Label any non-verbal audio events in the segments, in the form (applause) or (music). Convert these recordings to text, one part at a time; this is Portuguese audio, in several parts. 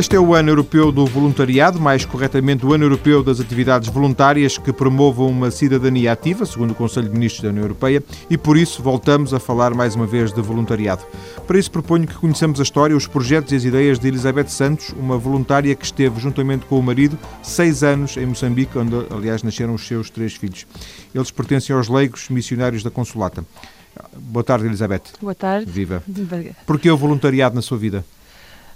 Este é o Ano Europeu do Voluntariado, mais corretamente o Ano Europeu das Atividades Voluntárias que promovam uma cidadania ativa, segundo o Conselho de Ministros da União Europeia, e por isso voltamos a falar mais uma vez de voluntariado. Para isso proponho que conheçamos a história, os projetos e as ideias de Elizabeth Santos, uma voluntária que esteve juntamente com o marido seis anos em Moçambique, onde aliás nasceram os seus três filhos. Eles pertencem aos leigos missionários da Consolata. Boa tarde, Elizabeth. Boa tarde. Viva. Porquê o voluntariado na sua vida?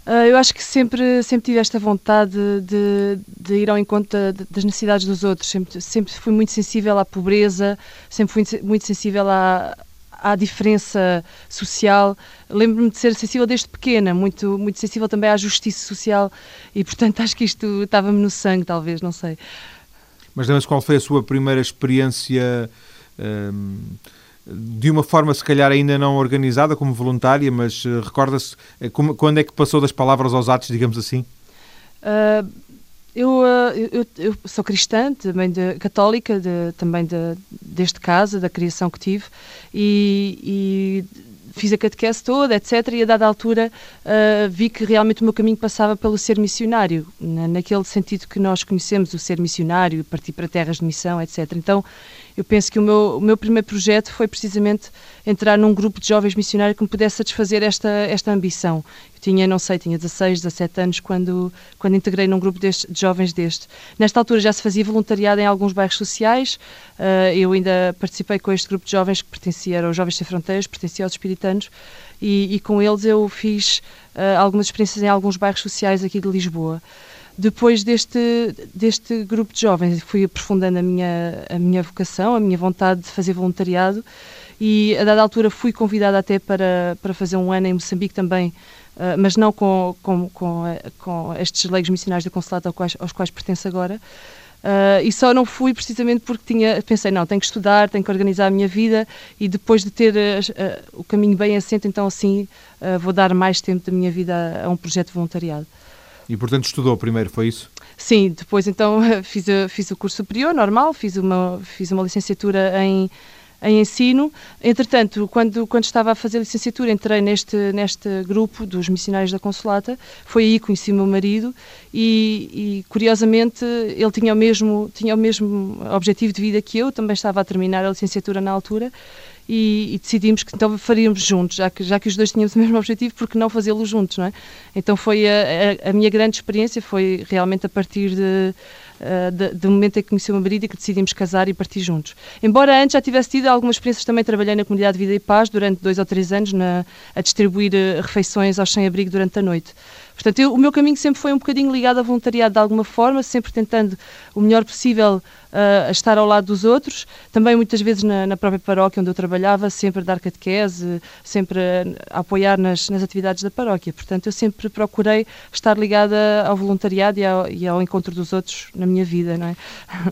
Uh, eu acho que sempre, sempre tive esta vontade de, de ir ao encontro das necessidades dos outros. Sempre, sempre fui muito sensível à pobreza, sempre fui muito sensível à, à diferença social. Lembro-me de ser sensível desde pequena, muito, muito sensível também à justiça social e, portanto, (laughs) acho que isto estava-me no sangue, talvez, não sei. Mas lembra-se qual foi a sua primeira experiência? Hum, de uma forma se calhar ainda não organizada como voluntária, mas uh, recorda-se uh, quando é que passou das palavras aos atos, digamos assim? Uh, eu, eu, eu, sou cristã, também de, católica, de, também de, deste caso, da criação que tive, e, e fiz a catequese toda, etc. E a dada altura uh, vi que realmente o meu caminho passava pelo ser missionário, na, naquele sentido que nós conhecemos o ser missionário, partir para terras de missão, etc. Então eu penso que o meu, o meu primeiro projeto foi precisamente entrar num grupo de jovens missionários que me pudesse satisfazer esta, esta ambição. Eu tinha, não sei, tinha 16, 17 anos quando, quando integrei num grupo deste, de jovens deste. Nesta altura já se fazia voluntariado em alguns bairros sociais. Uh, eu ainda participei com este grupo de jovens que pertencia aos Jovens Sem Fronteiras, pertencia aos Espiritanos, e, e com eles eu fiz uh, algumas experiências em alguns bairros sociais aqui de Lisboa. Depois deste, deste grupo de jovens, fui aprofundando a minha, a minha vocação, a minha vontade de fazer voluntariado e a dada altura fui convidada até para, para fazer um ano em Moçambique também, uh, mas não com, com, com, com, estes leigos missionários da Consulata aos quais, aos quais pertenço agora. Uh, e só não fui precisamente porque tinha, pensei, não, tenho que estudar, tenho que organizar a minha vida e depois de ter uh, o caminho bem assente, então assim vou dar mais tempo da minha vida a, a um projeto de voluntariado. E, portanto, estudou primeiro, foi isso? Sim, depois então (laughs) fiz, fiz o curso superior, normal, fiz uma, fiz uma licenciatura em, em ensino. Entretanto, quando, quando estava a fazer a licenciatura, entrei neste, neste grupo dos missionários da Consolata. Foi aí que conheci o meu marido e, e, curiosamente, ele tinha o, mesmo, tinha o mesmo objetivo de vida que eu, também estava a terminar a licenciatura na altura e, e, decidimos que então faríamos juntos, já que, já que os dois tínhamos o mesmo objetivo, porque não fazê-lo juntos, não é? Então foi a, a, a, minha grande experiência, foi realmente a partir de, uh, de, do momento em que conheci o meu marido e que decidimos casar e partir juntos. Embora antes já tivesse tido algumas experiências, também trabalhei na Comunidade de Vida e Paz durante dois ou três anos na, a distribuir uh, refeições aos sem-abrigo durante a noite. Portanto, eu, o meu caminho sempre foi um bocadinho ligado ao voluntariado de alguma forma, sempre tentando o melhor possível uh, estar ao lado dos outros. Também muitas vezes na, na, própria paróquia onde eu trabalhava, sempre a dar catequese, sempre a, a apoiar nas, nas, atividades da paróquia. Portanto, eu sempre procurei estar ligada ao voluntariado e ao, e ao, encontro dos outros na minha vida, não é?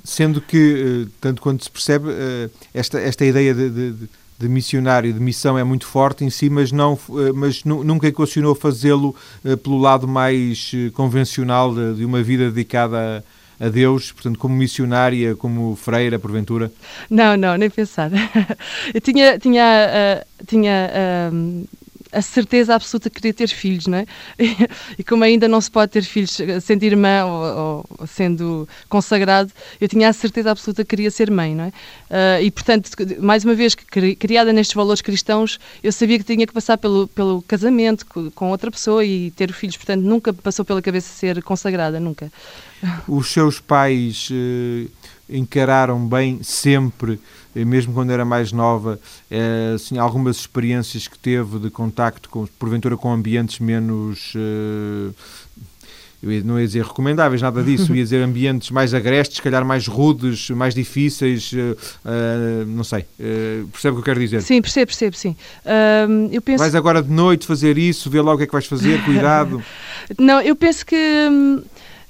Sendo que, eh, tanto quanto se percebe, eh, esta, esta ideia de, de, de de missionário, de missão é muito forte em si, mas, não, eh, mas nunca equacionou fazê-lo eh, pelo lado mais eh, convencional de, de uma vida dedicada a, a, Deus, portanto, como missionária, como freira, porventura? Não, não, nem pensar. (laughs) Eu tinha, tinha, uh, tinha uh, a certeza absoluta que queria ter filhos, não é? E, (laughs) e, como ainda não se pode ter filhos sendo irmã ou, ou, sendo consagrado, eu tinha a certeza absoluta que queria ser mãe, não é? Uh, e portanto, mais uma vez, criada nestes valores cristãos, eu sabia que tinha que passar pelo, pelo casamento com outra pessoa e ter filhos, portanto, nunca passou pela cabeça ser consagrada, nunca. Os seus pais uh, encararam bem sempre mesmo quando era mais nova, é, assim, algumas experiências que teve de contacto, com, porventura, com ambientes menos. Uh, eu não ia dizer recomendáveis, nada disso, (laughs) ia dizer ambientes mais agrestes, se calhar mais rudes, mais difíceis, uh, uh, não sei. Uh, percebe o que eu quero dizer? Sim, percebo, percebo, sim. eu penso... Vais agora de noite fazer isso, vê lá o que é que vais fazer, cuidado. (laughs) não, eu penso que. Hum,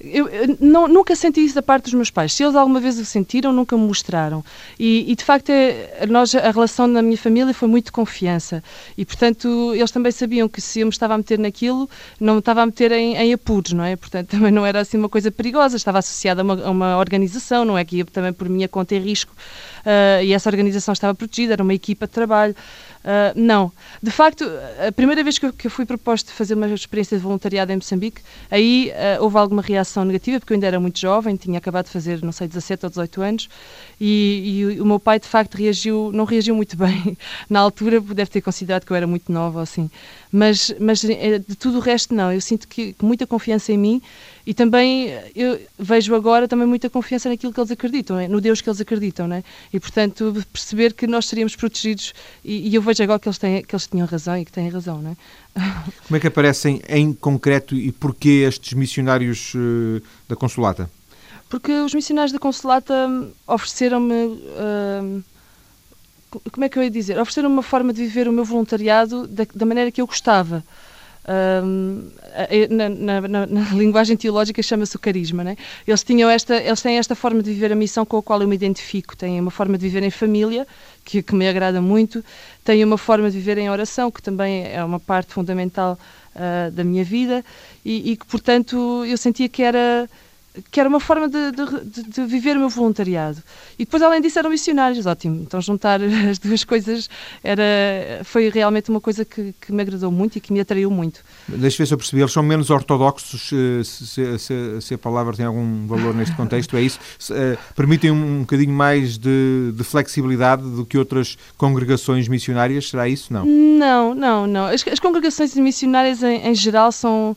eu, eu não, nunca senti isso da parte dos meus pais. Se eles alguma vez o sentiram, nunca me mostraram. E, e de facto, é, nós, a relação na minha família foi muito de confiança. E, portanto, eles também sabiam que se eu me estava a meter naquilo, não me estava a meter em, em apuros, não é? Portanto, (laughs) também não era assim uma coisa perigosa. Estava associada a uma, a uma organização, não é que ia também por minha conta em risco. Uh, e essa organização estava protegida, era uma equipa de trabalho. Uh, não. De facto, a primeira vez que eu, que eu, fui proposto fazer uma experiência de voluntariado em Moçambique, aí uh, houve alguma reação negativa, porque eu ainda era muito jovem, tinha acabado de fazer, não sei, 17 ou 18 anos, e, e o meu pai, de facto, reagiu, não reagiu muito (laughs) bem na altura, deve ter considerado que eu era muito nova, assim. Mas, mas eh, de tudo o resto, não. Eu sinto que, que muita confiança em mim e também eu vejo agora também muita confiança naquilo que eles acreditam, é? no Deus que eles acreditam, né? E portanto perceber que nós seríamos protegidos e, e, eu vejo agora que eles têm que eles tinham razão e que têm razão, né? (laughs) Como é que aparecem em concreto e porquê estes missionários uh, da Consolata? Porque os missionários da Consolata hum, ofereceram-me uh, como é que eu ia dizer? Ofereceram uma forma de viver o meu voluntariado da, da maneira que eu gostava. Um, na, na, na, na, (laughs) linguagem teológica chama-se o carisma, né? Eles tinham esta, eles têm esta forma de viver a missão com a qual eu me identifico. Têm uma forma de viver em família que, que me agrada muito. Têm uma forma de viver em oração que também é uma parte fundamental uh, da minha vida e, e que, portanto, eu sentia que era que era uma forma de, de, de, viver o meu voluntariado. E depois, além disso, eram missionários, ótimo. Então, juntar (laughs) as duas coisas era, foi realmente uma coisa que, que me agradou muito e que me atraiu muito. Deixa ver se eu percebi, eles são menos ortodoxos, eh, se, se, se a palavra tem algum valor neste contexto, é isso? Uh, permitem um, um bocadinho mais de, de, flexibilidade do que outras congregações missionárias, será isso? Não, não, não. não. As, as congregações missionárias, em, em geral, são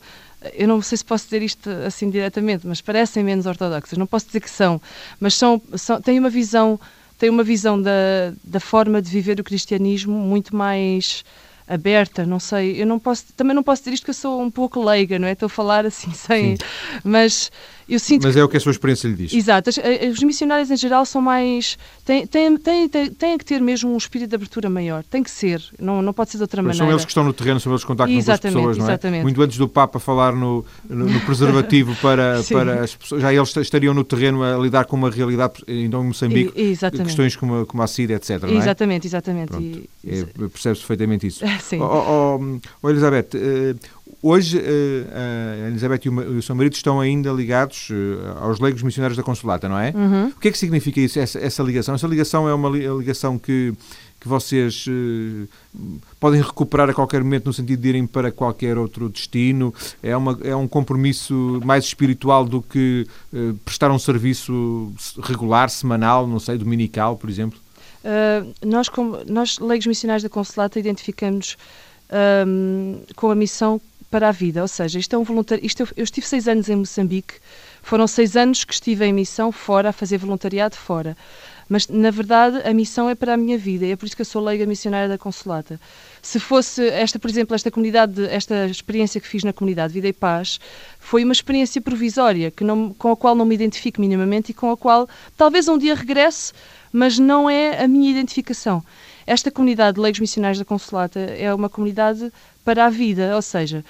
eu não sei se posso dizer isto assim diretamente, mas parecem menos ortodoxas. Não posso dizer que são, mas são, são têm uma visão, têm uma visão da, da forma de viver o cristianismo muito mais aberta, não sei, eu não posso, também não posso dizer isto porque eu sou um pouco leiga, não é? Estou a falar assim (laughs) sem, Sim. mas eu sinto Mas é o que a sua experiência lhe diz. Exato. Eh, os missionários em geral são mais. têm, têm, têm, têm, que ter mesmo um espírito de abertura maior. Tem que ser. Não, não pode ser de outra Mas maneira. São eles que estão no terreno, são eles que contactam com as pessoas, não é? Exatamente. Muito antes do Papa falar no, no, no preservativo (laughs) para, para as pessoas, já eles estariam no terreno a lidar com uma realidade, então em Moçambique, exatamente. questões como, como a SIDA, etc. É? Exatamente, exatamente. E... É, Percebe-se perfeitamente isso. (laughs) Sim. Oh, oh, oh Elizabeth, uh, Hoje, eh, a Elizabeth e o seu marido estão ainda ligados eh, aos leigos missionários da Consolata, não é? Uhum. O que é que significa isso, essa, essa ligação? Essa ligação é uma ligação que, que vocês uh, podem recuperar a qualquer momento no sentido de irem para qualquer outro destino? É, uma, é um compromisso mais espiritual do que uh, prestar um serviço regular, semanal, não sei, dominical, por exemplo? Uh, nós, como, nós, leigos missionários da Consolata, identificamos um, com a missão para a vida, ou seja, isto é um voluntário. Isto eu, eu, estive seis anos em Moçambique, foram seis anos que estive em missão fora, a fazer voluntariado fora. Mas, na verdade, a missão é para a minha vida e é por isso que eu sou leiga missionária da Consolata. Se fosse esta, por exemplo, esta comunidade, esta experiência que fiz na comunidade Vida e Paz, foi uma experiência provisória, que não, com a qual não me identifico minimamente e com a qual talvez um dia regresse, mas não é a minha identificação. Esta comunidade de leigos missionários da Consolata é uma comunidade para a vida, ou seja,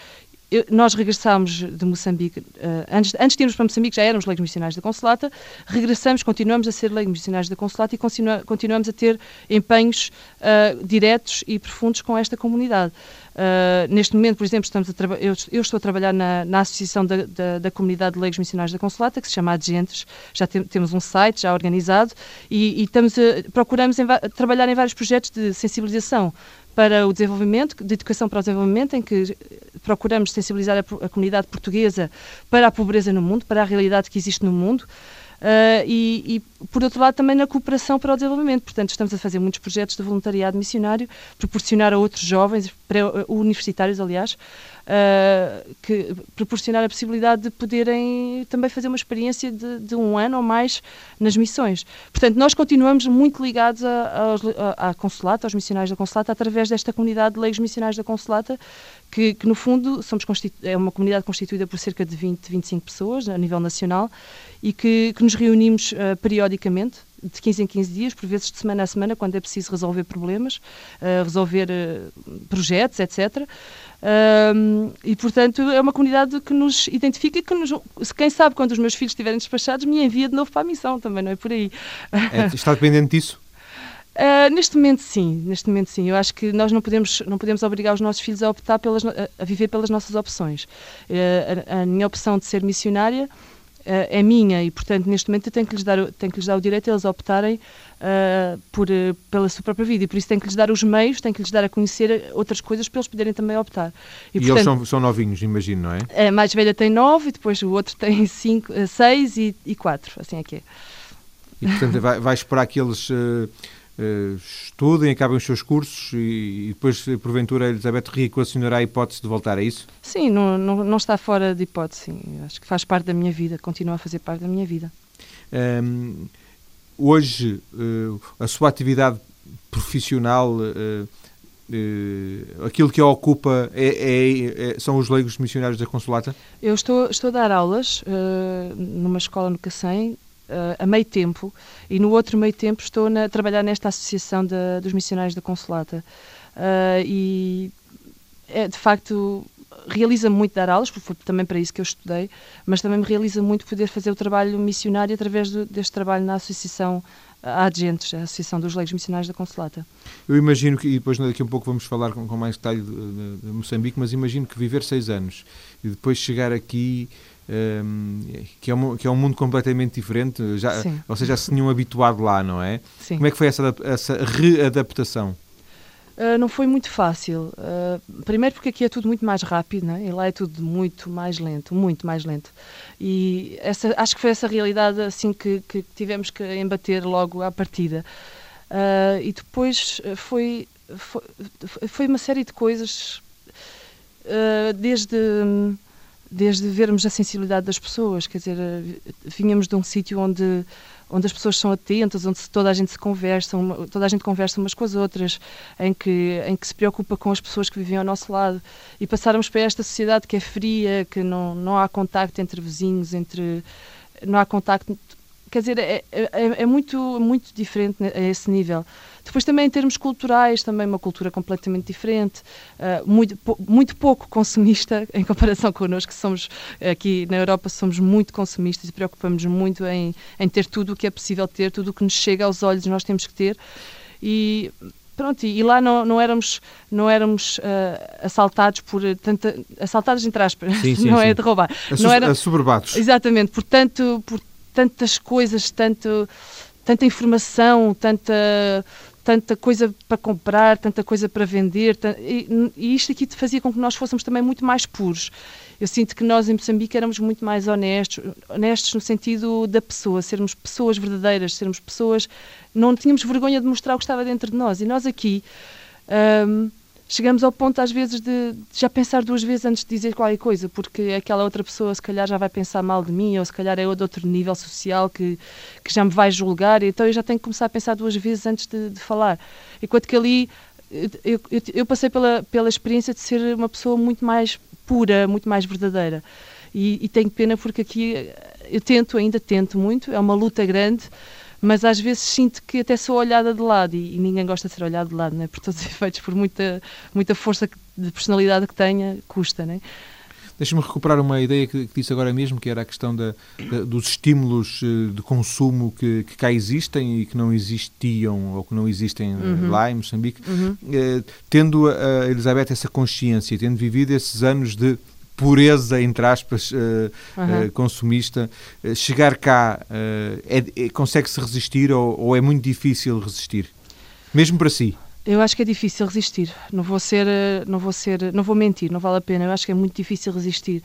eu, nós regressámos de Moçambique, uh, antes, antes de irmos para Moçambique já éramos leigos missionários da Consolata, regressamos, continuamos a ser leigos missionários da Consolata e continua, continuamos a ter empenhos uh, diretos e profundos com esta comunidade. Uh, neste momento, por exemplo, estamos eu, eu, estou a trabalhar na, na Associação da, da, da, Comunidade de Leigos Missionários da Consolata, que se chama Agentes. Já tem, temos um site já organizado e, e estamos a, procuramos em, trabalhar em vários projetos de sensibilização para o desenvolvimento, de educação para o desenvolvimento, em que procuramos sensibilizar a, a comunidade portuguesa para a pobreza no mundo, para a realidade que existe no mundo. Uh, e, e, por outro lado, também na cooperação para o desenvolvimento. Portanto, estamos a fazer muitos projetos de voluntariado missionário, proporcionar a outros jovens, universitários, aliás, uh, que proporcionar a possibilidade de poderem também fazer uma experiência de, de, um ano ou mais nas missões. Portanto, nós continuamos muito ligados à Consolata, aos missionários da Consolata, através desta comunidade de leigos missionários da Consolata, que, que no fundo somos é uma comunidade constituída por cerca de 20, 25 pessoas a nível nacional e que, que nos reunimos uh, periodicamente de 15 em 15 dias, por vezes de semana a semana, quando é preciso resolver problemas, uh, resolver uh, projetos, etc. Um, e, portanto, é uma comunidade que nos identifica e que, nos, quem sabe, quando os meus filhos estiverem despachados, me envia de novo para a missão, também não é por aí. É, está dependente disso? Uh, (laughs) neste momento sim, neste momento sim. Eu acho que nós não podemos, não podemos obrigar os nossos filhos a optar pelas, a viver pelas nossas opções. Uh, a, a, minha opção de ser missionária é minha e, portanto, neste momento eu tenho que lhes dar, tenho que lhes dar o direito a eles optarem uh, por, uh, pela sua própria vida e por isso tenho que lhes dar os meios, tenho que lhes dar a conhecer outras coisas para eles poderem também optar. E, e portanto, eles são, são, novinhos, imagino, não é? A mais velha tem nove e depois o outro tem cinco, seis e, e quatro, assim é que é. E, portanto, vai, vai esperar que eles uh, estudem, acabem os seus cursos e, e, depois, porventura, a Elizabeth reequacionará a hipótese de voltar, é isso? Sim, não, não, não está fora de hipótese. Acho que faz parte da minha vida, continua a fazer parte da minha vida. Um, hoje, uh, a sua atividade profissional Uh, aquilo que a ocupa é, é, é, são os leigos missionários da Consolata? Eu estou, estou a dar aulas uh, numa escola no Cacém, uh, a meio tempo e no outro meio tempo estou na, a trabalhar nesta associação dos missionários da Consolata. Uh, e é, de facto realiza muito dar aulas, porque foi também para isso que eu estudei, mas também me realiza muito poder fazer o trabalho missionário através do, deste trabalho na associação a agentes, a Associação dos Leigos Missionários da Consolata. Eu imagino que, e depois daqui a um pouco vamos falar com, com mais detalhe de, de, de, Moçambique, mas imagino que viver seis anos e depois chegar aqui um, que, é um, que é um mundo completamente diferente. Já, vocês já se tinham habituado lá, não é? Sim. Como é que foi essa, essa readaptação? Uh, não foi muito fácil. Uh, primeiro porque aqui é tudo muito mais rápido, né? e lá é tudo muito mais lento, muito mais lento. E essa, acho que foi essa realidade assim que, que tivemos que embater logo à partida. Uh, e depois foi, foi, foi, uma série de coisas, desde desde vermos a sensibilidade das pessoas, quer dizer, eh, vinhamos de um sítio onde onde as pessoas são atentas, onde toda a gente se conversa, uma, toda a gente conversa umas com as outras, em que em que se preocupa com as pessoas que vivem ao nosso lado. E passarmos para esta sociedade que é fria, que não não há contacto entre vizinhos, entre não há contacto, quer dizer, é, é, é muito muito diferente a esse nível. Depois também em termos culturais, também uma cultura completamente diferente, uh, muito, muito pouco consumista (laughs) em comparação connosco, que somos aqui na Europa somos muito consumistas e preocupamos muito em, em ter tudo o que é possível ter, tudo o que nos chega aos olhos nós temos que ter. E pronto, e, lá não, não éramos, não éramos uh, assaltados por tanta, assaltados entre aspas, sim, (laughs) sim, não sim. é de roubar. A não era, assoberbados. Exatamente, portanto, por tantas coisas, tanto, tanta informação, tanta tanta coisa para comprar, tanta coisa para vender, e, e, isto aqui fazia com que nós fôssemos também muito mais puros. Eu sinto que nós em Moçambique éramos muito mais honestos, honestos no sentido da pessoa, sermos pessoas verdadeiras, sermos pessoas, não tínhamos vergonha de mostrar o que estava dentro de nós. E nós aqui hum, chegamos ao ponto às vezes de, já pensar duas vezes antes de dizer qualquer coisa, porque aquela outra pessoa se calhar já vai pensar mal de mim, ou se calhar é de outro nível social que, que já me vai julgar, então eu já tenho que começar a pensar duas vezes antes de, de falar. Enquanto que ali eu, eu, eu, passei pela, pela experiência de ser uma pessoa muito mais pura, muito mais verdadeira. E, e tenho pena porque aqui eu tento, ainda tento muito, é uma luta grande, mas às vezes sinto que até sou olhada de lado e, e ninguém gosta de ser olhado de lado, né? por todos os (laughs) efeitos, por muita, muita força de personalidade que tenha, custa. Né? Deixa-me recuperar uma ideia que, que, disse agora mesmo, que era a questão da, da, dos estímulos eh, de consumo que, que, cá existem e que não existiam ou que não existem eh, uhum. lá em Moçambique. Uhum. Eh, tendo a Elizabeth essa consciência, tendo vivido esses anos de pureza, entre aspas, uh, uhum. uh, consumista, uh, chegar cá é, é, consegue-se resistir ou, ou, é muito difícil resistir? Mesmo para si? Eu acho que é difícil resistir. Não vou ser, não vou ser, não vou mentir, não vale a pena. Eu acho que é muito difícil resistir.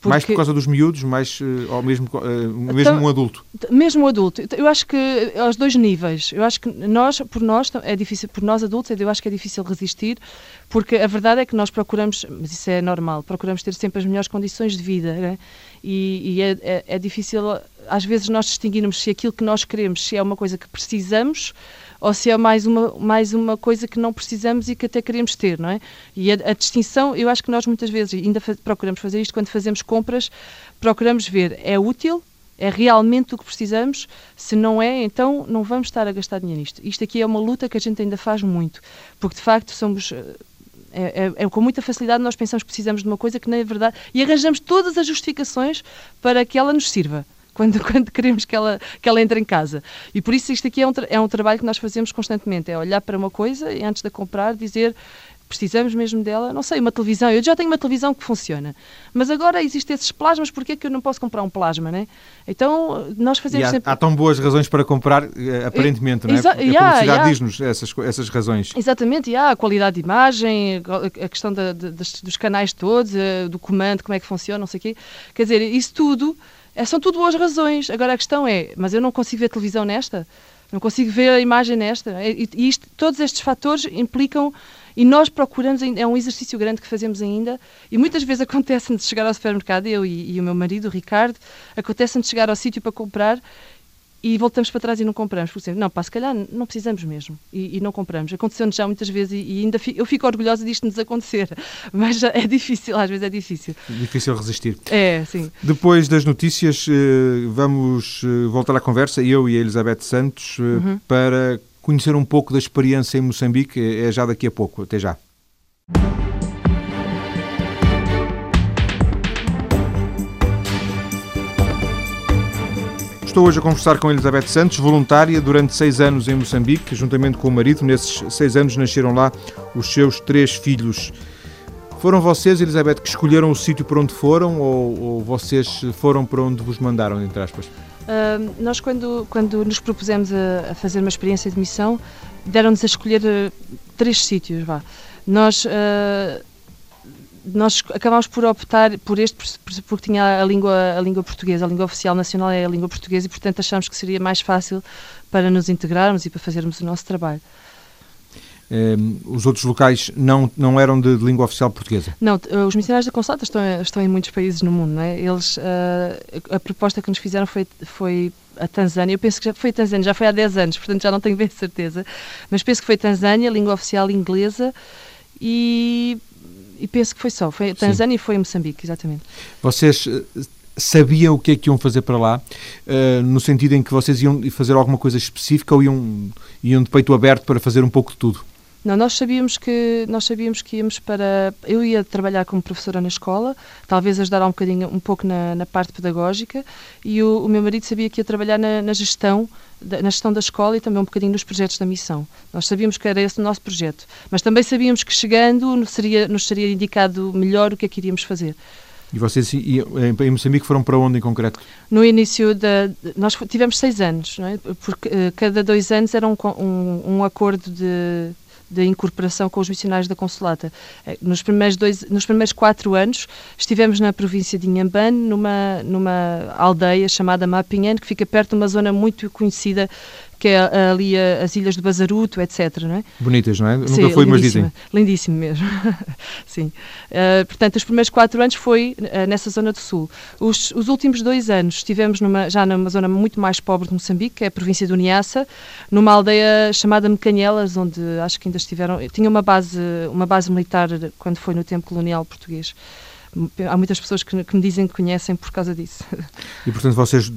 Porque... Mais por causa dos miúdos, mais, uh, ou mesmo, uh, mesmo então, um adulto? Mesmo um adulto. Eu acho que aos dois níveis. Eu acho que nós, por nós, é difícil, por nós adultos, eu acho que é difícil resistir, porque a verdade é que nós procuramos, mas isso é normal, procuramos ter sempre as melhores condições de vida, né? e, e é, é, é difícil, às vezes, nós distinguirmos se aquilo que nós queremos, se é uma coisa que precisamos ou se é mais uma, mais uma coisa que não precisamos e que até queremos ter, não é? E a, a distinção, eu acho que nós muitas vezes ainda faz, procuramos fazer isto quando fazemos compras, procuramos ver, é útil, é realmente o que precisamos? Se não é, então não vamos estar a gastar dinheiro nisto. Isto aqui é uma luta que a gente ainda faz muito, porque de facto somos. Eh, é, é, é, com muita facilidade nós pensamos que precisamos de uma coisa que não é verdade e arranjamos todas as justificações para que ela nos sirva quando, (laughs) quando queremos que ela, que ela entre em casa. E por isso isto aqui é um, é um trabalho que nós fazemos constantemente, é olhar para uma coisa e antes de comprar dizer precisamos mesmo dela. Não sei, uma televisão. Eu já tenho uma televisão que funciona. Mas agora existem esses plasmas, porquê é que eu não posso comprar um plasma, né? Então, nós fazemos há, sempre... há tão boas razões para comprar, eh, aparentemente, não é? Exa a publicidade yeah. diz-nos essas, essas razões. Exatamente, e há a qualidade de imagem, a questão da, da, dos canais todos, eh, do comando, como é que funciona, não sei o quê. Quer dizer, isso tudo, é, são tudo boas razões. Agora a questão é, mas eu não consigo ver televisão nesta? Não consigo ver a imagem nesta? E, e isto, todos estes fatores implicam e nós procuramos, é um exercício grande que fazemos ainda, e muitas vezes acontece-nos chegar ao supermercado, eu e, e, o meu marido, o Ricardo, acontece-nos chegar ao sítio para comprar e voltamos para trás e não compramos. Por exemplo, não, pá, se calhar não precisamos mesmo e, e não compramos. Aconteceu-nos já muitas vezes e, e ainda fi, eu fico orgulhosa disto nos acontecer, (laughs) mas é difícil, às vezes é difícil. Difícil resistir. É, sim. Depois das notícias, eh, vamos eh, voltar à conversa, eu e a Elizabeth Santos, eh, uhum. para conhecer um pouco da experiência em Moçambique. É já daqui a pouco. Até já. Estou hoje a conversar com Elizabeth Santos, voluntária durante seis anos em Moçambique, juntamente com o marido. Nesses seis anos nasceram lá os seus três filhos. Foram vocês, Elizabeth, que escolheram o sítio para onde foram ou, ou, vocês foram para onde vos mandaram, entre aspas? Uh, nós, quando, quando nos propusemos a, a, fazer uma experiência de missão, deram-nos a escolher uh, três sítios. Vá. Nós uh, nós acabámos por optar por este porque tinha a língua, a língua portuguesa, a língua oficial nacional é a língua portuguesa e, portanto, achámos que seria mais fácil para nos integrarmos e para fazermos o nosso trabalho. Um, ehm, os outros locais não, não eram de, de, língua oficial portuguesa? Não, os missionários da Consolata estão, estão em muitos países no mundo. Não é? Eles, uh, a proposta que nos fizeram foi, foi a Tanzânia. Eu penso que já foi a Tanzânia, já foi há 10 anos, (laughs) portanto já não tenho bem certeza. Mas penso que foi Tanzânia, língua oficial inglesa e e penso que foi só. Foi a Tanzânia e foi a Moçambique, exatamente. Vocês eh, sabiam o que é que iam fazer para lá, uh, no sentido em que vocês iam fazer alguma coisa específica ou iam, iam de peito aberto para fazer um pouco de tudo? Não, nós sabíamos que nós sabíamos que íamos para. Eu ia trabalhar como professora na escola, talvez ajudar um bocadinho, um pouco na, na parte pedagógica, e o, o, meu marido sabia que ia trabalhar na, na gestão na gestão da escola e também um bocadinho nos projetos da missão. Nós sabíamos que era esse o nosso projeto, mas também sabíamos que chegando seria, nos seria indicado melhor o que é que iríamos fazer. E vocês em Moçambique foram para onde em concreto? No início da. Nós tivemos seis anos, não é? porque uh, cada dois anos era um, um, um acordo de de incorporação com os missionários da Consolata. Eh, nos primeiros, dois, nos primeiros quatro anos estivemos na província de Inhambane, numa, numa aldeia chamada Mapinhane, que fica perto de uma zona muito conhecida que é ali as ilhas do Bazaruto, etc. Não é? Bonitas, não é? Sim, Nunca fui, mas dizem. Lindíssimo mesmo. (laughs) Sim. Uh, portanto, os primeiros quatro anos foi uh, nessa zona do sul. Os, os últimos dois anos estivemos numa, já numa zona muito mais pobre de Moçambique, que é a província do Niassa, numa aldeia chamada Mecanhelas, onde acho que ainda estiveram. Tinha uma base, uma base militar quando foi no tempo colonial português há muitas pessoas que, que, me dizem que conhecem por causa disso. E, portanto, vocês,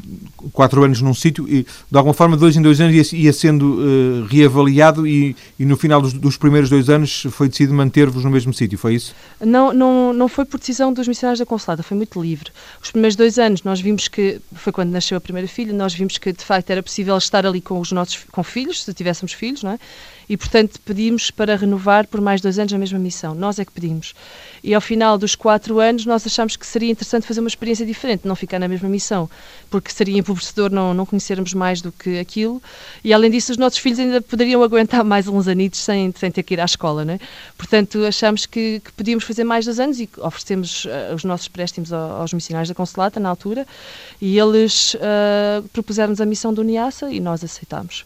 quatro anos num sítio, e de alguma forma, dois em dois anos ia, ia sendo uh, reavaliado e, e, no final dos, dos, primeiros dois anos foi decidido manter-vos no mesmo sítio, foi isso? Não, não, não foi por decisão dos missionários da Consulada, foi muito livre. Os primeiros dois anos nós vimos que, foi quando nasceu a primeira filha, nós vimos que, de facto, era possível estar ali com os nossos com filhos, se tivéssemos filhos, não é? E, portanto, pedimos para renovar por mais dois anos a mesma missão. Nós é que pedimos. E ao final dos quatro anos, nós achamos que seria interessante fazer uma experiência diferente, não ficar na mesma missão, porque seria empobrecedor não, não conhecermos mais do que aquilo. E, além disso, os nossos filhos ainda poderiam aguentar mais uns anitos sem, sem ter que ir à escola. Né? Portanto, achamos que, que podíamos fazer mais dois anos e oferecemos uh, os nossos préstimos aos, aos missionários da Consolata, na altura, e eles uh, propuseram-nos a missão do NIASA e nós aceitámos.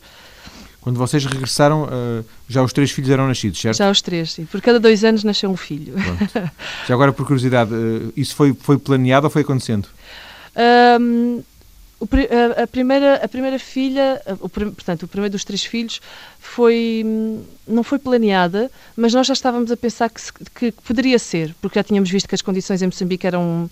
Quando vocês regressaram, uh, já os três filhos eram nascidos, certo? Já os três, sim. Por cada dois anos nasceu um filho. Pronto. Já agora, por curiosidade, uh, isso foi, foi planeado ou foi acontecendo? (laughs) Um, o, a, a, primeira, a primeira filha, o, portanto, o primeiro dos três filhos, foi, não foi planeada, mas nós já estávamos a pensar que, que poderia ser, porque já tínhamos visto que as condições em Moçambique eram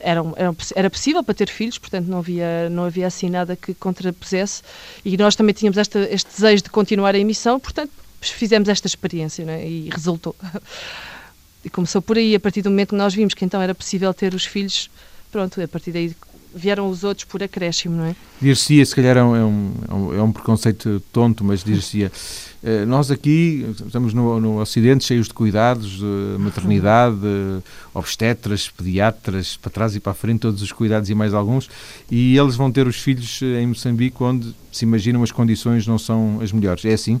era, era, era, possível para ter filhos, portanto não havia, não havia assim nada que contrapusesse e nós também tínhamos esta, este desejo de continuar a emissão, portanto fizemos esta experiência né, e resultou. (laughs) E começou por aí, a partir do momento que nós vimos que então era possível ter os filhos, pronto, a partir daí vieram os outros por acréscimo, não é? Dir-se-ia, se calhar é um, é um, é um preconceito tonto, mas dir-se-ia, eh, nós aqui estamos no, no Ocidente cheios de cuidados, de maternidade, de obstetras, pediatras, para trás e para a frente, todos os cuidados e mais alguns, e eles vão ter os filhos em Moçambique onde se imaginam as condições não são as melhores. É assim?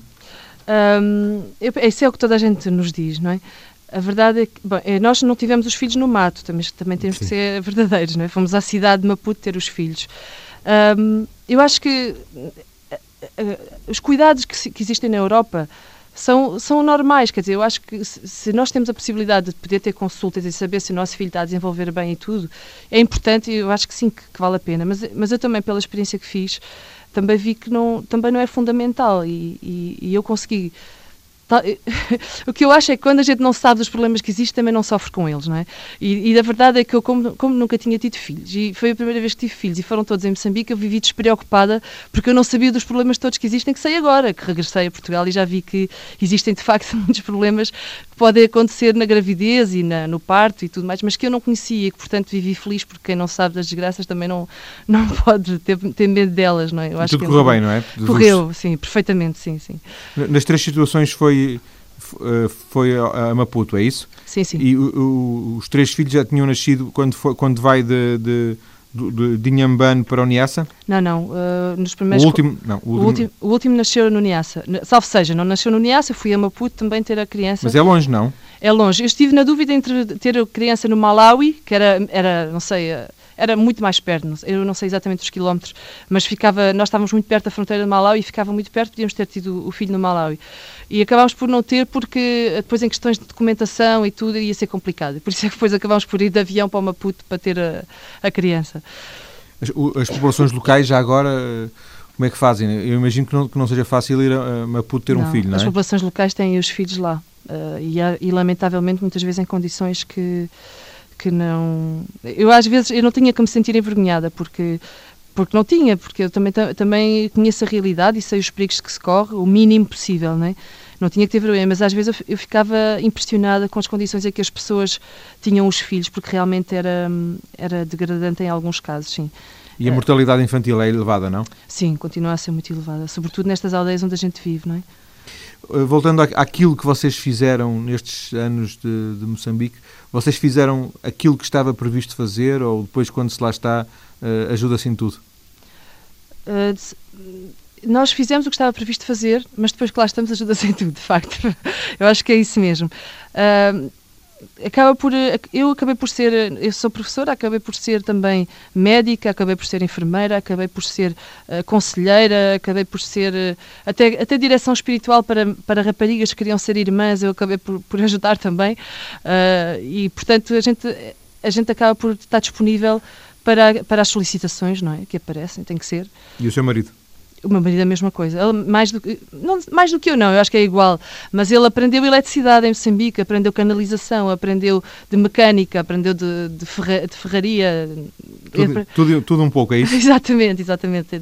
Um, isso é o que toda a gente nos diz, não é? A verdade é que bom, é, nós não tivemos os filhos no mato, também, também temos Sim. que ser verdadeiros, não é? Fomos à cidade de Maputo ter os filhos. Um, eu acho que uh, os cuidados que, que, existem na Europa são, são normais, quer dizer, eu acho que se, nós temos a possibilidade de poder ter consultas e saber se o nosso filho está a desenvolver bem e tudo, é importante e eu acho que sim, que, que vale a pena. Mas, mas eu também, pela experiência que fiz, também vi que não, também não é fundamental e, e, e eu consegui (laughs) o que eu acho é que quando a gente não sabe dos problemas que existem, também não sofre com eles, não é? E, e a verdade é que eu, como, como, nunca tinha tido filhos, e foi a primeira vez que tive filhos, e foram todos em Moçambique, eu vivi despreocupada, porque eu não sabia dos problemas todos que existem, que sei agora, que regressei a Portugal e já vi que existem, de facto, (laughs) muitos problemas que podem acontecer na gravidez e na, no parto e tudo mais, mas que eu não conhecia e que, portanto, vivi feliz, porque quem não sabe das desgraças também não, (laughs) não pode ter, ter medo delas, não é? Eu acho tudo que correu bem, não é? Correu, sim, perfeitamente, sim, sim. Nas três situações foi eh, foi a Maputo, é isso? Sim, sim. E o, o, os três filhos já tinham nascido quando, foi, quando vai de, de de, de Inhambane para o Niassa? Não, não. Uh, nos primeiros o último, não, o, o, último, o último nasceu no Niassa. Salve seja, não nasceu no Niassa, fui a Maputo também ter a criança. Mas é longe, não? É longe. Eu estive na dúvida entre ter a criança no Malawi, que era, era não sei, era muito mais perto, eu não sei exatamente os quilómetros, mas ficava, nós estávamos muito perto da fronteira de Malawi e ficava muito perto, podíamos ter tido o filho no Malawi. E acabámos por não ter porque depois em questões de documentação e tudo ia ser complicado. Por isso é que depois acabámos por ir de avião para o Maputo para ter a, a criança. As, as populações locais já agora como é que fazem? Eu imagino que não, que não seja fácil ir a Maputo ter não, um filho, não é? As populações locais têm os filhos lá. Uh, e, e, lamentavelmente muitas vezes em condições que que não. Eu às vezes eu não tinha que me sentir envergonhada porque porque não tinha, porque eu também, também conheço a realidade e sei os perigos que se corre, o mínimo possível, não é? Não tinha que ter vergonha, mas às vezes eu, eu ficava impressionada com as condições em que as pessoas tinham os filhos, porque realmente era, era degradante em alguns casos, sim. E a mortalidade infantil é elevada, não? Sim, continua a ser muito elevada, sobretudo nestas aldeias onde a gente vive, não é? Eh, voltando àquilo que vocês fizeram nestes anos de, de, Moçambique, vocês fizeram aquilo que estava previsto fazer ou depois, quando se lá está, uh, ajuda-se em tudo? Uh, nós fizemos o que estava previsto fazer, mas depois que lá estamos, ajuda-se em tudo, de facto. (laughs) Eu acho que é isso mesmo. Uh, acaba por eu acabei por ser eu sou professora acabei por ser também médica acabei por ser enfermeira acabei por ser uh, conselheira acabei por ser uh, até até direção espiritual para para raparigas que queriam ser irmãs eu acabei por, por (laughs) ajudar também. Uh, e portanto a gente a gente acaba por estar disponível para para as solicitações não é que aparecem tem que ser. E o seu marido o meu marido é a mesma coisa. Ele, mais, do que, não, mais do que eu, não, eu acho que é igual. Mas ele aprendeu eletricidade em Moçambique, aprendeu canalização, aprendeu de mecânica, aprendeu de, de, ferra, de ferraria. Tudo, tudo, tudo, um pouco, é isso? (laughs) exatamente, exatamente.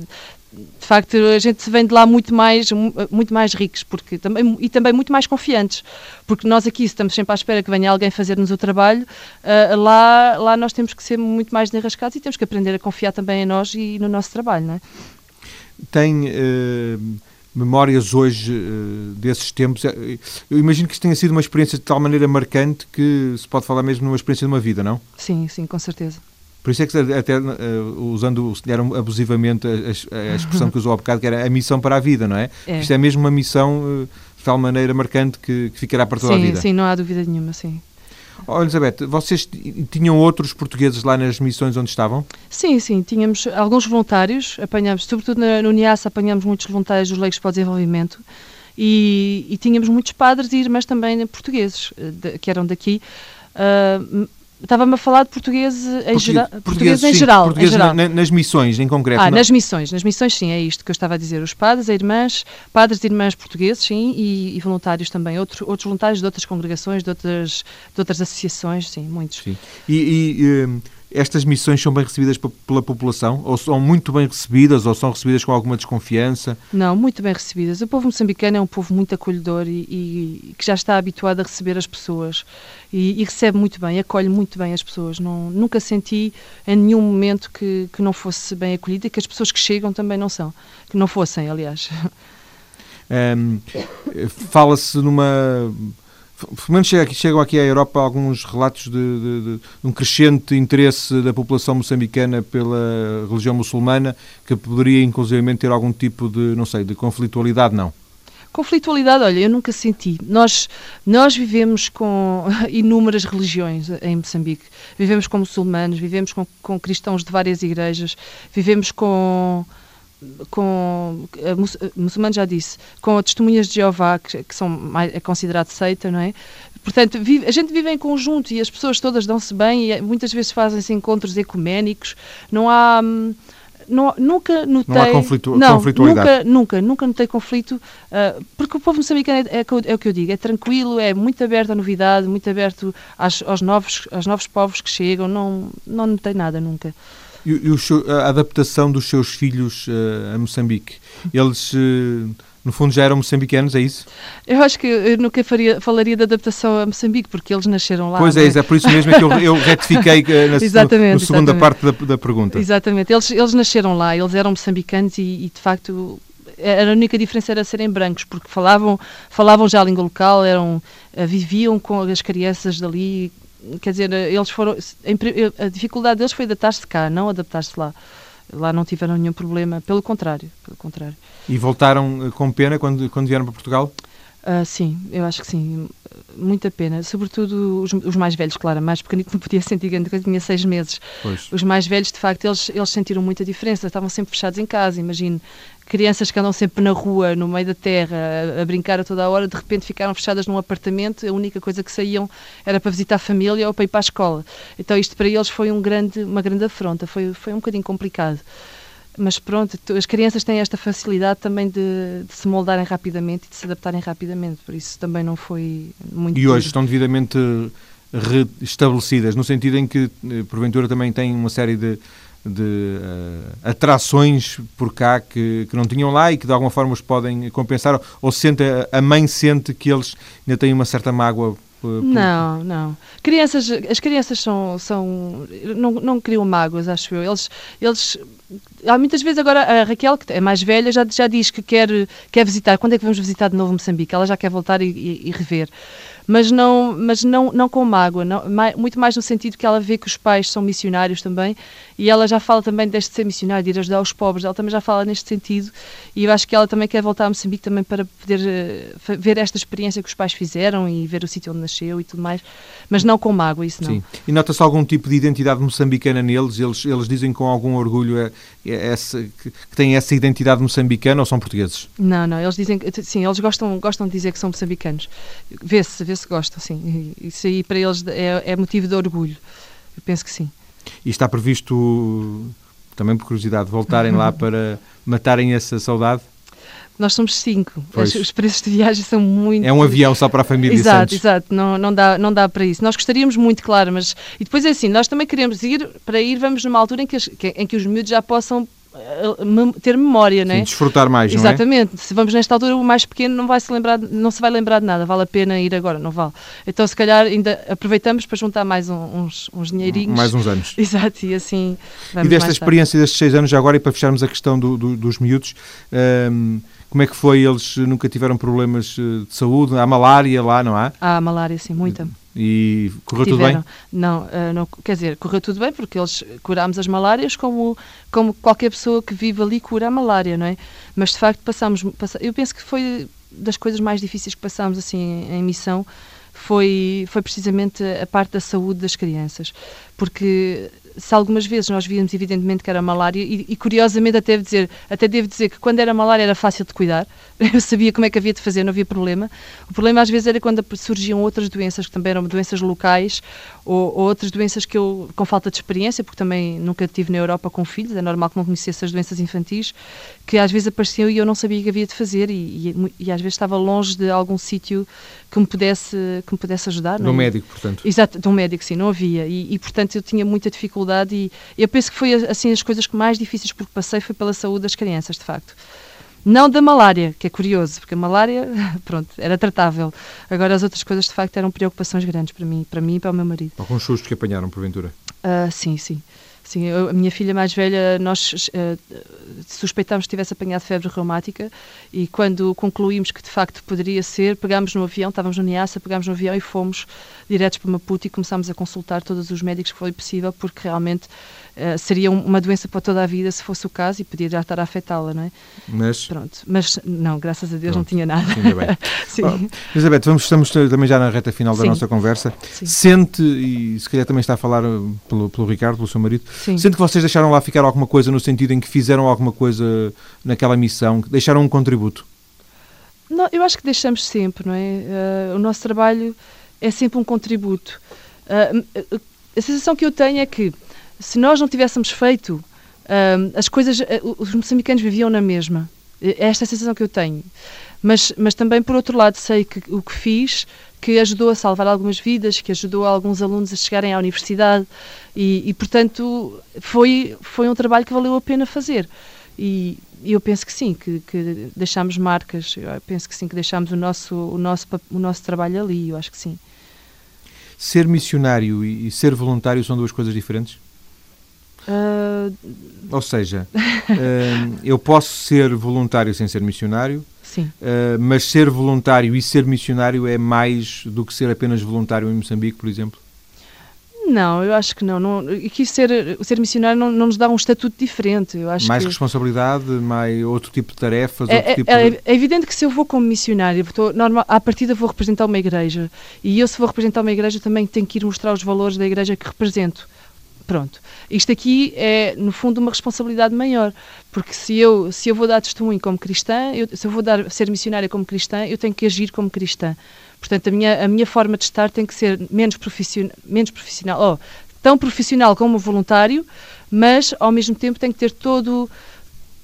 De facto, a gente vem de lá muito mais, muito mais ricos porque, também, e também muito mais confiantes, porque nós aqui estamos sempre à espera que venha alguém fazer-nos o trabalho, uh, lá, lá nós temos que ser muito mais enrascados e temos que aprender a confiar também em nós e no nosso trabalho, não é? Tem uh, memórias hoje uh, desses tempos. Eu imagino que isto tenha sido uma experiência de tal maneira marcante que se pode falar mesmo numa experiência de uma vida, não? Sim, sim, com certeza. Por isso é que até uh, usando se calhar abusivamente a, a, a, expressão que usou há bocado, que era a missão para a vida, não é? é. Isto é mesmo uma missão de tal maneira marcante que, que ficará para toda sim, a vida. Sim, não há dúvida nenhuma, sim. Oh, Elizabeth, vocês tinham outros portugueses lá nas missões onde estavam? Sim, sim, tínhamos alguns voluntários, apanhamos, sobretudo na, no NIAS, apanhamos muitos voluntários dos Leigos para o Desenvolvimento e, e, tínhamos muitos padres e irmãs também portugueses, eh, de, que eram daqui. Uh, Estava-me a falar de português em, gera, português em sim, geral. Português em geral. Na, nas missões, em concreto. Ah, não? nas missões. Nas missões, sim, é isto que eu estava a dizer. Os padres, as irmãs, padres e irmãs portugueses, sim, e, e voluntários também. Outro, outros voluntários de outras congregações, de outras, de outras associações, sim, muitos. Sim. E, e, estas missões são bem recebidas pela população? Ou são muito bem recebidas, ou são recebidas com alguma desconfiança? Não, muito bem recebidas. O povo moçambicano é um povo muito acolhedor e, e que já está habituado a receber as pessoas e, e, recebe muito bem, acolhe muito bem as pessoas. Não, nunca senti em nenhum momento que, que não fosse bem acolhida e que as pessoas que chegam também não são, que não fossem, aliás. (laughs) Um, Fala-se numa pelo menos chegam aqui, à Europa alguns relatos de, de, de, um crescente interesse da população moçambicana pela religião muçulmana que poderia inclusivamente ter algum tipo de, não sei, de conflitualidade, não? Conflitualidade, olha, eu nunca senti. Nós, nós vivemos com (laughs) inúmeras religiões em Moçambique. Vivemos com muçulmanos, vivemos com, com cristãos de várias igrejas, vivemos com com muçulmano já disse, com testemunhas de Jeová, que, que são mais, é considerado seita, não é? Portanto, vive, a gente vive em conjunto e as pessoas todas dão-se bem e é, muitas vezes fazem-se encontros ecuménicos. Não há. Hum, não, nunca notei. Não há conflito, não, conflitualidade. Nunca, nunca, nunca notei conflito, uh, porque o povo moçambicano é, é, é, o que eu digo, é tranquilo, é muito aberto à novidade, muito aberto às, aos, novos, aos novos povos que chegam, não, não notei nada nunca. E, e o, a adaptação dos seus filhos uh, a Moçambique? Eles, uh, no fundo, já eram moçambicanos, é isso? Eu acho que eu nunca faria, falaria de adaptação a Moçambique, porque eles nasceram lá. Pois é, é, é por isso mesmo que eu, eu retifiquei uh, na, (laughs) exatamente, segunda exatamente. parte da, da, pergunta. Exatamente, eles, eles nasceram lá, eles eram moçambicanos e, e de facto a única diferença era serem brancos, porque falavam, falavam já a língua local, eram, viviam com as crianças dali, quer dizer, eles foram. A dificuldade deles foi adaptar-se cá, não adaptar-se lá. Lá não tiveram nenhum problema, pelo contrário, pelo contrário. E voltaram eh, com pena quando, quando vieram para Portugal? Uh, sim, eu acho que sim. Muita pena. Sobretudo os, os mais velhos, claro. mais pequenito não podia sentir grande coisa, tinha seis meses. Pois. Os mais velhos, de facto, eles, eles sentiram muita diferença. Estavam sempre fechados em casa. Imagino crianças que andam sempre na rua, no meio da terra, a, a, brincar a toda a hora, de repente ficaram fechadas num apartamento, a única coisa que saíam era para visitar a família ou para ir para a escola. Então isto para eles foi um grande, uma grande afronta, foi, foi um bocadinho complicado. Mas pronto, as crianças têm esta facilidade também de, de se moldarem rapidamente e de se adaptarem rapidamente, por isso também não foi muito... E hoje estão devidamente restabelecidas, no sentido em que, eh, porventura, também têm uma série de de uh, atrações por cá que, que não tinham lá e que de alguma forma os podem compensar? Ou sente, a mãe sente que eles ainda têm uma certa mágoa por... Não, não. Crianças, as crianças são, são não, não criam mágoas, acho eu. Eles, eles há muitas vezes agora a Raquel, que é mais velha, já, já diz que quer, quer visitar. Quando é que vamos visitar de novo Moçambique? Ela já quer voltar e, e, e rever mas não, mas não, não com mágoa, não, muito mais no sentido que ela vê que os pais são missionários também e ela já fala também deste ser missionário, de ir ajudar os pobres, ela também já fala neste sentido e eu acho que ela também quer voltar a Moçambique também para poder uh, ver esta experiência que os pais fizeram e ver o sítio onde nasceu e tudo mais, mas não com mágoa, isso não. Sim. E nota-se algum tipo de identidade moçambicana neles? Eles, eles dizem com algum orgulho é, é essa, que, que têm essa identidade moçambicana ou são portugueses? Não, não, eles dizem, sim, eles gostam, gostam de dizer que são moçambicanos. Vê-se, vê-se gostam, sim. Isso aí para eles é, é motivo de orgulho. Eu penso que sim. E está previsto, também por curiosidade, voltarem lá (laughs) para matarem essa saudade? Nós somos cinco. Os, os preços de viagem são muito. É um avião só para a família Exato, exato. Não, não, dá, não dá para isso. Nós gostaríamos muito, claro, mas. E depois é assim, nós também queremos ir, para ir, vamos numa altura em que, em que os miúdos já possam ter memória, é? Sim, desfrutar mais, Exatamente. É? Se vamos nesta altura, o mais pequeno não vai se lembrar, não se vai lembrar de nada. Vale a pena ir agora, não vale. Então, se calhar, ainda aproveitamos para juntar mais uns, uns dinheirinhos. Mais uns anos. (laughs) Exato, e assim. e desta experiência destes seis anos, já agora, e para fecharmos a questão do, do, dos miúdos. Um, como é que foi? Eles nunca tiveram problemas eh, de saúde? Há malária lá, não há? Há malária, sim, muita. E correu Tiveram. tudo bem? Não, uh, não, quer dizer, correu tudo bem porque eles curámos as malárias como, como qualquer pessoa que vive ali cura a malária, não é? Mas de facto passámos, pass eu penso que foi das coisas mais difíceis que passámos assim em missão foi, foi precisamente a parte da saúde das crianças, porque se algumas vezes nós víamos evidentemente que era malária e, e, curiosamente até devo, dizer, até devo dizer que quando era malária era fácil de cuidar, (laughs) eu sabia como é que havia de fazer, não havia problema. O problema às vezes era quando surgiam outras doenças que também eram doenças locais ou, ou outras doenças que eu, com falta de experiência, porque também nunca estive na Europa com filhos, é normal que não conhecesse as doenças infantis, que às vezes apareciam e eu não sabia que havia de fazer e, e, e às vezes estava longe de algum sítio que me pudesse que me pudesse ajudar. De um médico, portanto. Exato, de um médico, sim, não havia. E, e, portanto eu tinha muita dificuldade e eu penso que foi assim as coisas mais difíceis porque passei foi pela saúde das crianças, de facto. Não da malária, que é curioso, porque a malária, (laughs) pronto, era tratável. Agora as outras coisas, de facto, eram preocupações grandes para mim, para mim e para o meu marido. Alguns sustos que apanharam, porventura? Uh, sim, sim. Sim, eu, a minha filha mais velha, nós uh, suspeitámos que tivesse apanhado febre reumática e quando concluímos que de facto poderia ser, pegámos no avião, estávamos no Niassa, pegámos no avião e fomos diretos para Maputo e começámos a consultar todos os médicos que foi possível, porque realmente uh, seria uma doença para toda a vida se fosse o caso e podia já estar a afetá-la, não é? Mas... Pronto, mas não, graças a Deus Pronto. não tinha nada. Ainda bem. (laughs) Sim. Oh, Elizabeth, vamos, estamos também já na reta final da Sim. nossa conversa. Sim. Sente, e se calhar também está a falar uh, pelo, pelo Ricardo, pelo seu marido, Sim. sente que vocês deixaram lá ficar alguma coisa no sentido em que fizeram alguma coisa naquela missão, deixaram um contributo? Não, eu acho que deixamos sempre, não é? Uh, o nosso trabalho é sempre um contributo. Uh, a sensação que eu tenho é que se nós não tivéssemos feito, uh, as coisas, os moçambicanos viviam na mesma. É esta a sensação que eu tenho. Mas, mas também, por outro lado, sei que o que fiz, que ajudou a salvar algumas vidas, que ajudou alguns alunos a chegarem à universidade e, e portanto, foi, foi um trabalho que valeu a pena fazer. E eu penso que sim, que, que deixámos marcas, eu penso que sim, que deixámos o nosso, o, nosso, o nosso trabalho ali, eu acho que sim. Ser missionário e ser voluntário são duas coisas diferentes? Uh... Ou seja, uh, eu posso ser voluntário sem ser missionário, Sim. Uh, mas ser voluntário e ser missionário é mais do que ser apenas voluntário em Moçambique, por exemplo? Não, eu acho que não. não e que ser, ser missionário não, não nos dá um estatuto diferente. Eu acho mais que... responsabilidade, mais outro tipo de tarefas? É, outro é, tipo é, é, evidente que se eu vou como missionário, estou, normal, à partida vou representar uma igreja, e eu se vou representar uma igreja também tenho que ir mostrar os valores da igreja que represento. Pronto. Isto aqui é, no fundo, uma responsabilidade maior, porque se eu, se eu vou dar testemunho como cristã, eu, se eu vou dar, ser missionária como cristã, eu tenho que agir como cristã. Portanto, a minha, a minha forma de estar tem que ser menos profissional, menos profissional oh, tão profissional como voluntário, mas ao mesmo tempo tem que ter todo,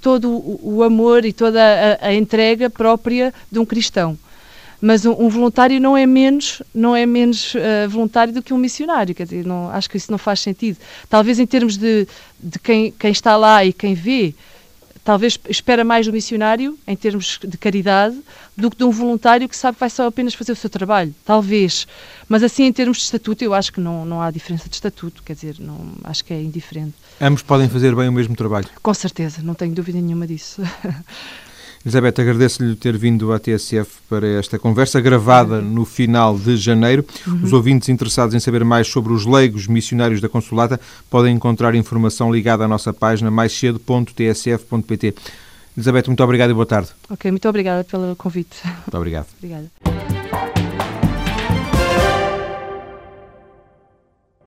todo o, o amor e toda a, a, entrega própria de um cristão. Mas um, um, voluntário não é menos, não é menos uh, voluntário do que um missionário, quer dizer, não, acho que isso não faz sentido. Talvez em termos de, de quem, quem está lá e quem vê, talvez espera mais do missionário, em termos de caridade, do que de um voluntário que sabe que vai só apenas fazer o seu trabalho. Talvez. Mas assim, em termos de estatuto, eu acho que não, não há diferença de estatuto, quer dizer, não, acho que é indiferente. Ambos podem fazer bem o mesmo trabalho? Com certeza, não tenho dúvida nenhuma disso. (laughs) Elizabeth, agradeço-lhe ter vindo à TSF para esta conversa gravada no final de janeiro. Uhum. Os ouvintes interessados em saber mais sobre os leigos missionários da Consolata podem encontrar informação ligada à nossa página maiscedo.tsf.pt. Elizabeth, muito obrigado e boa tarde. Ok, muito obrigada pelo convite. Muito obrigado. Obrigada.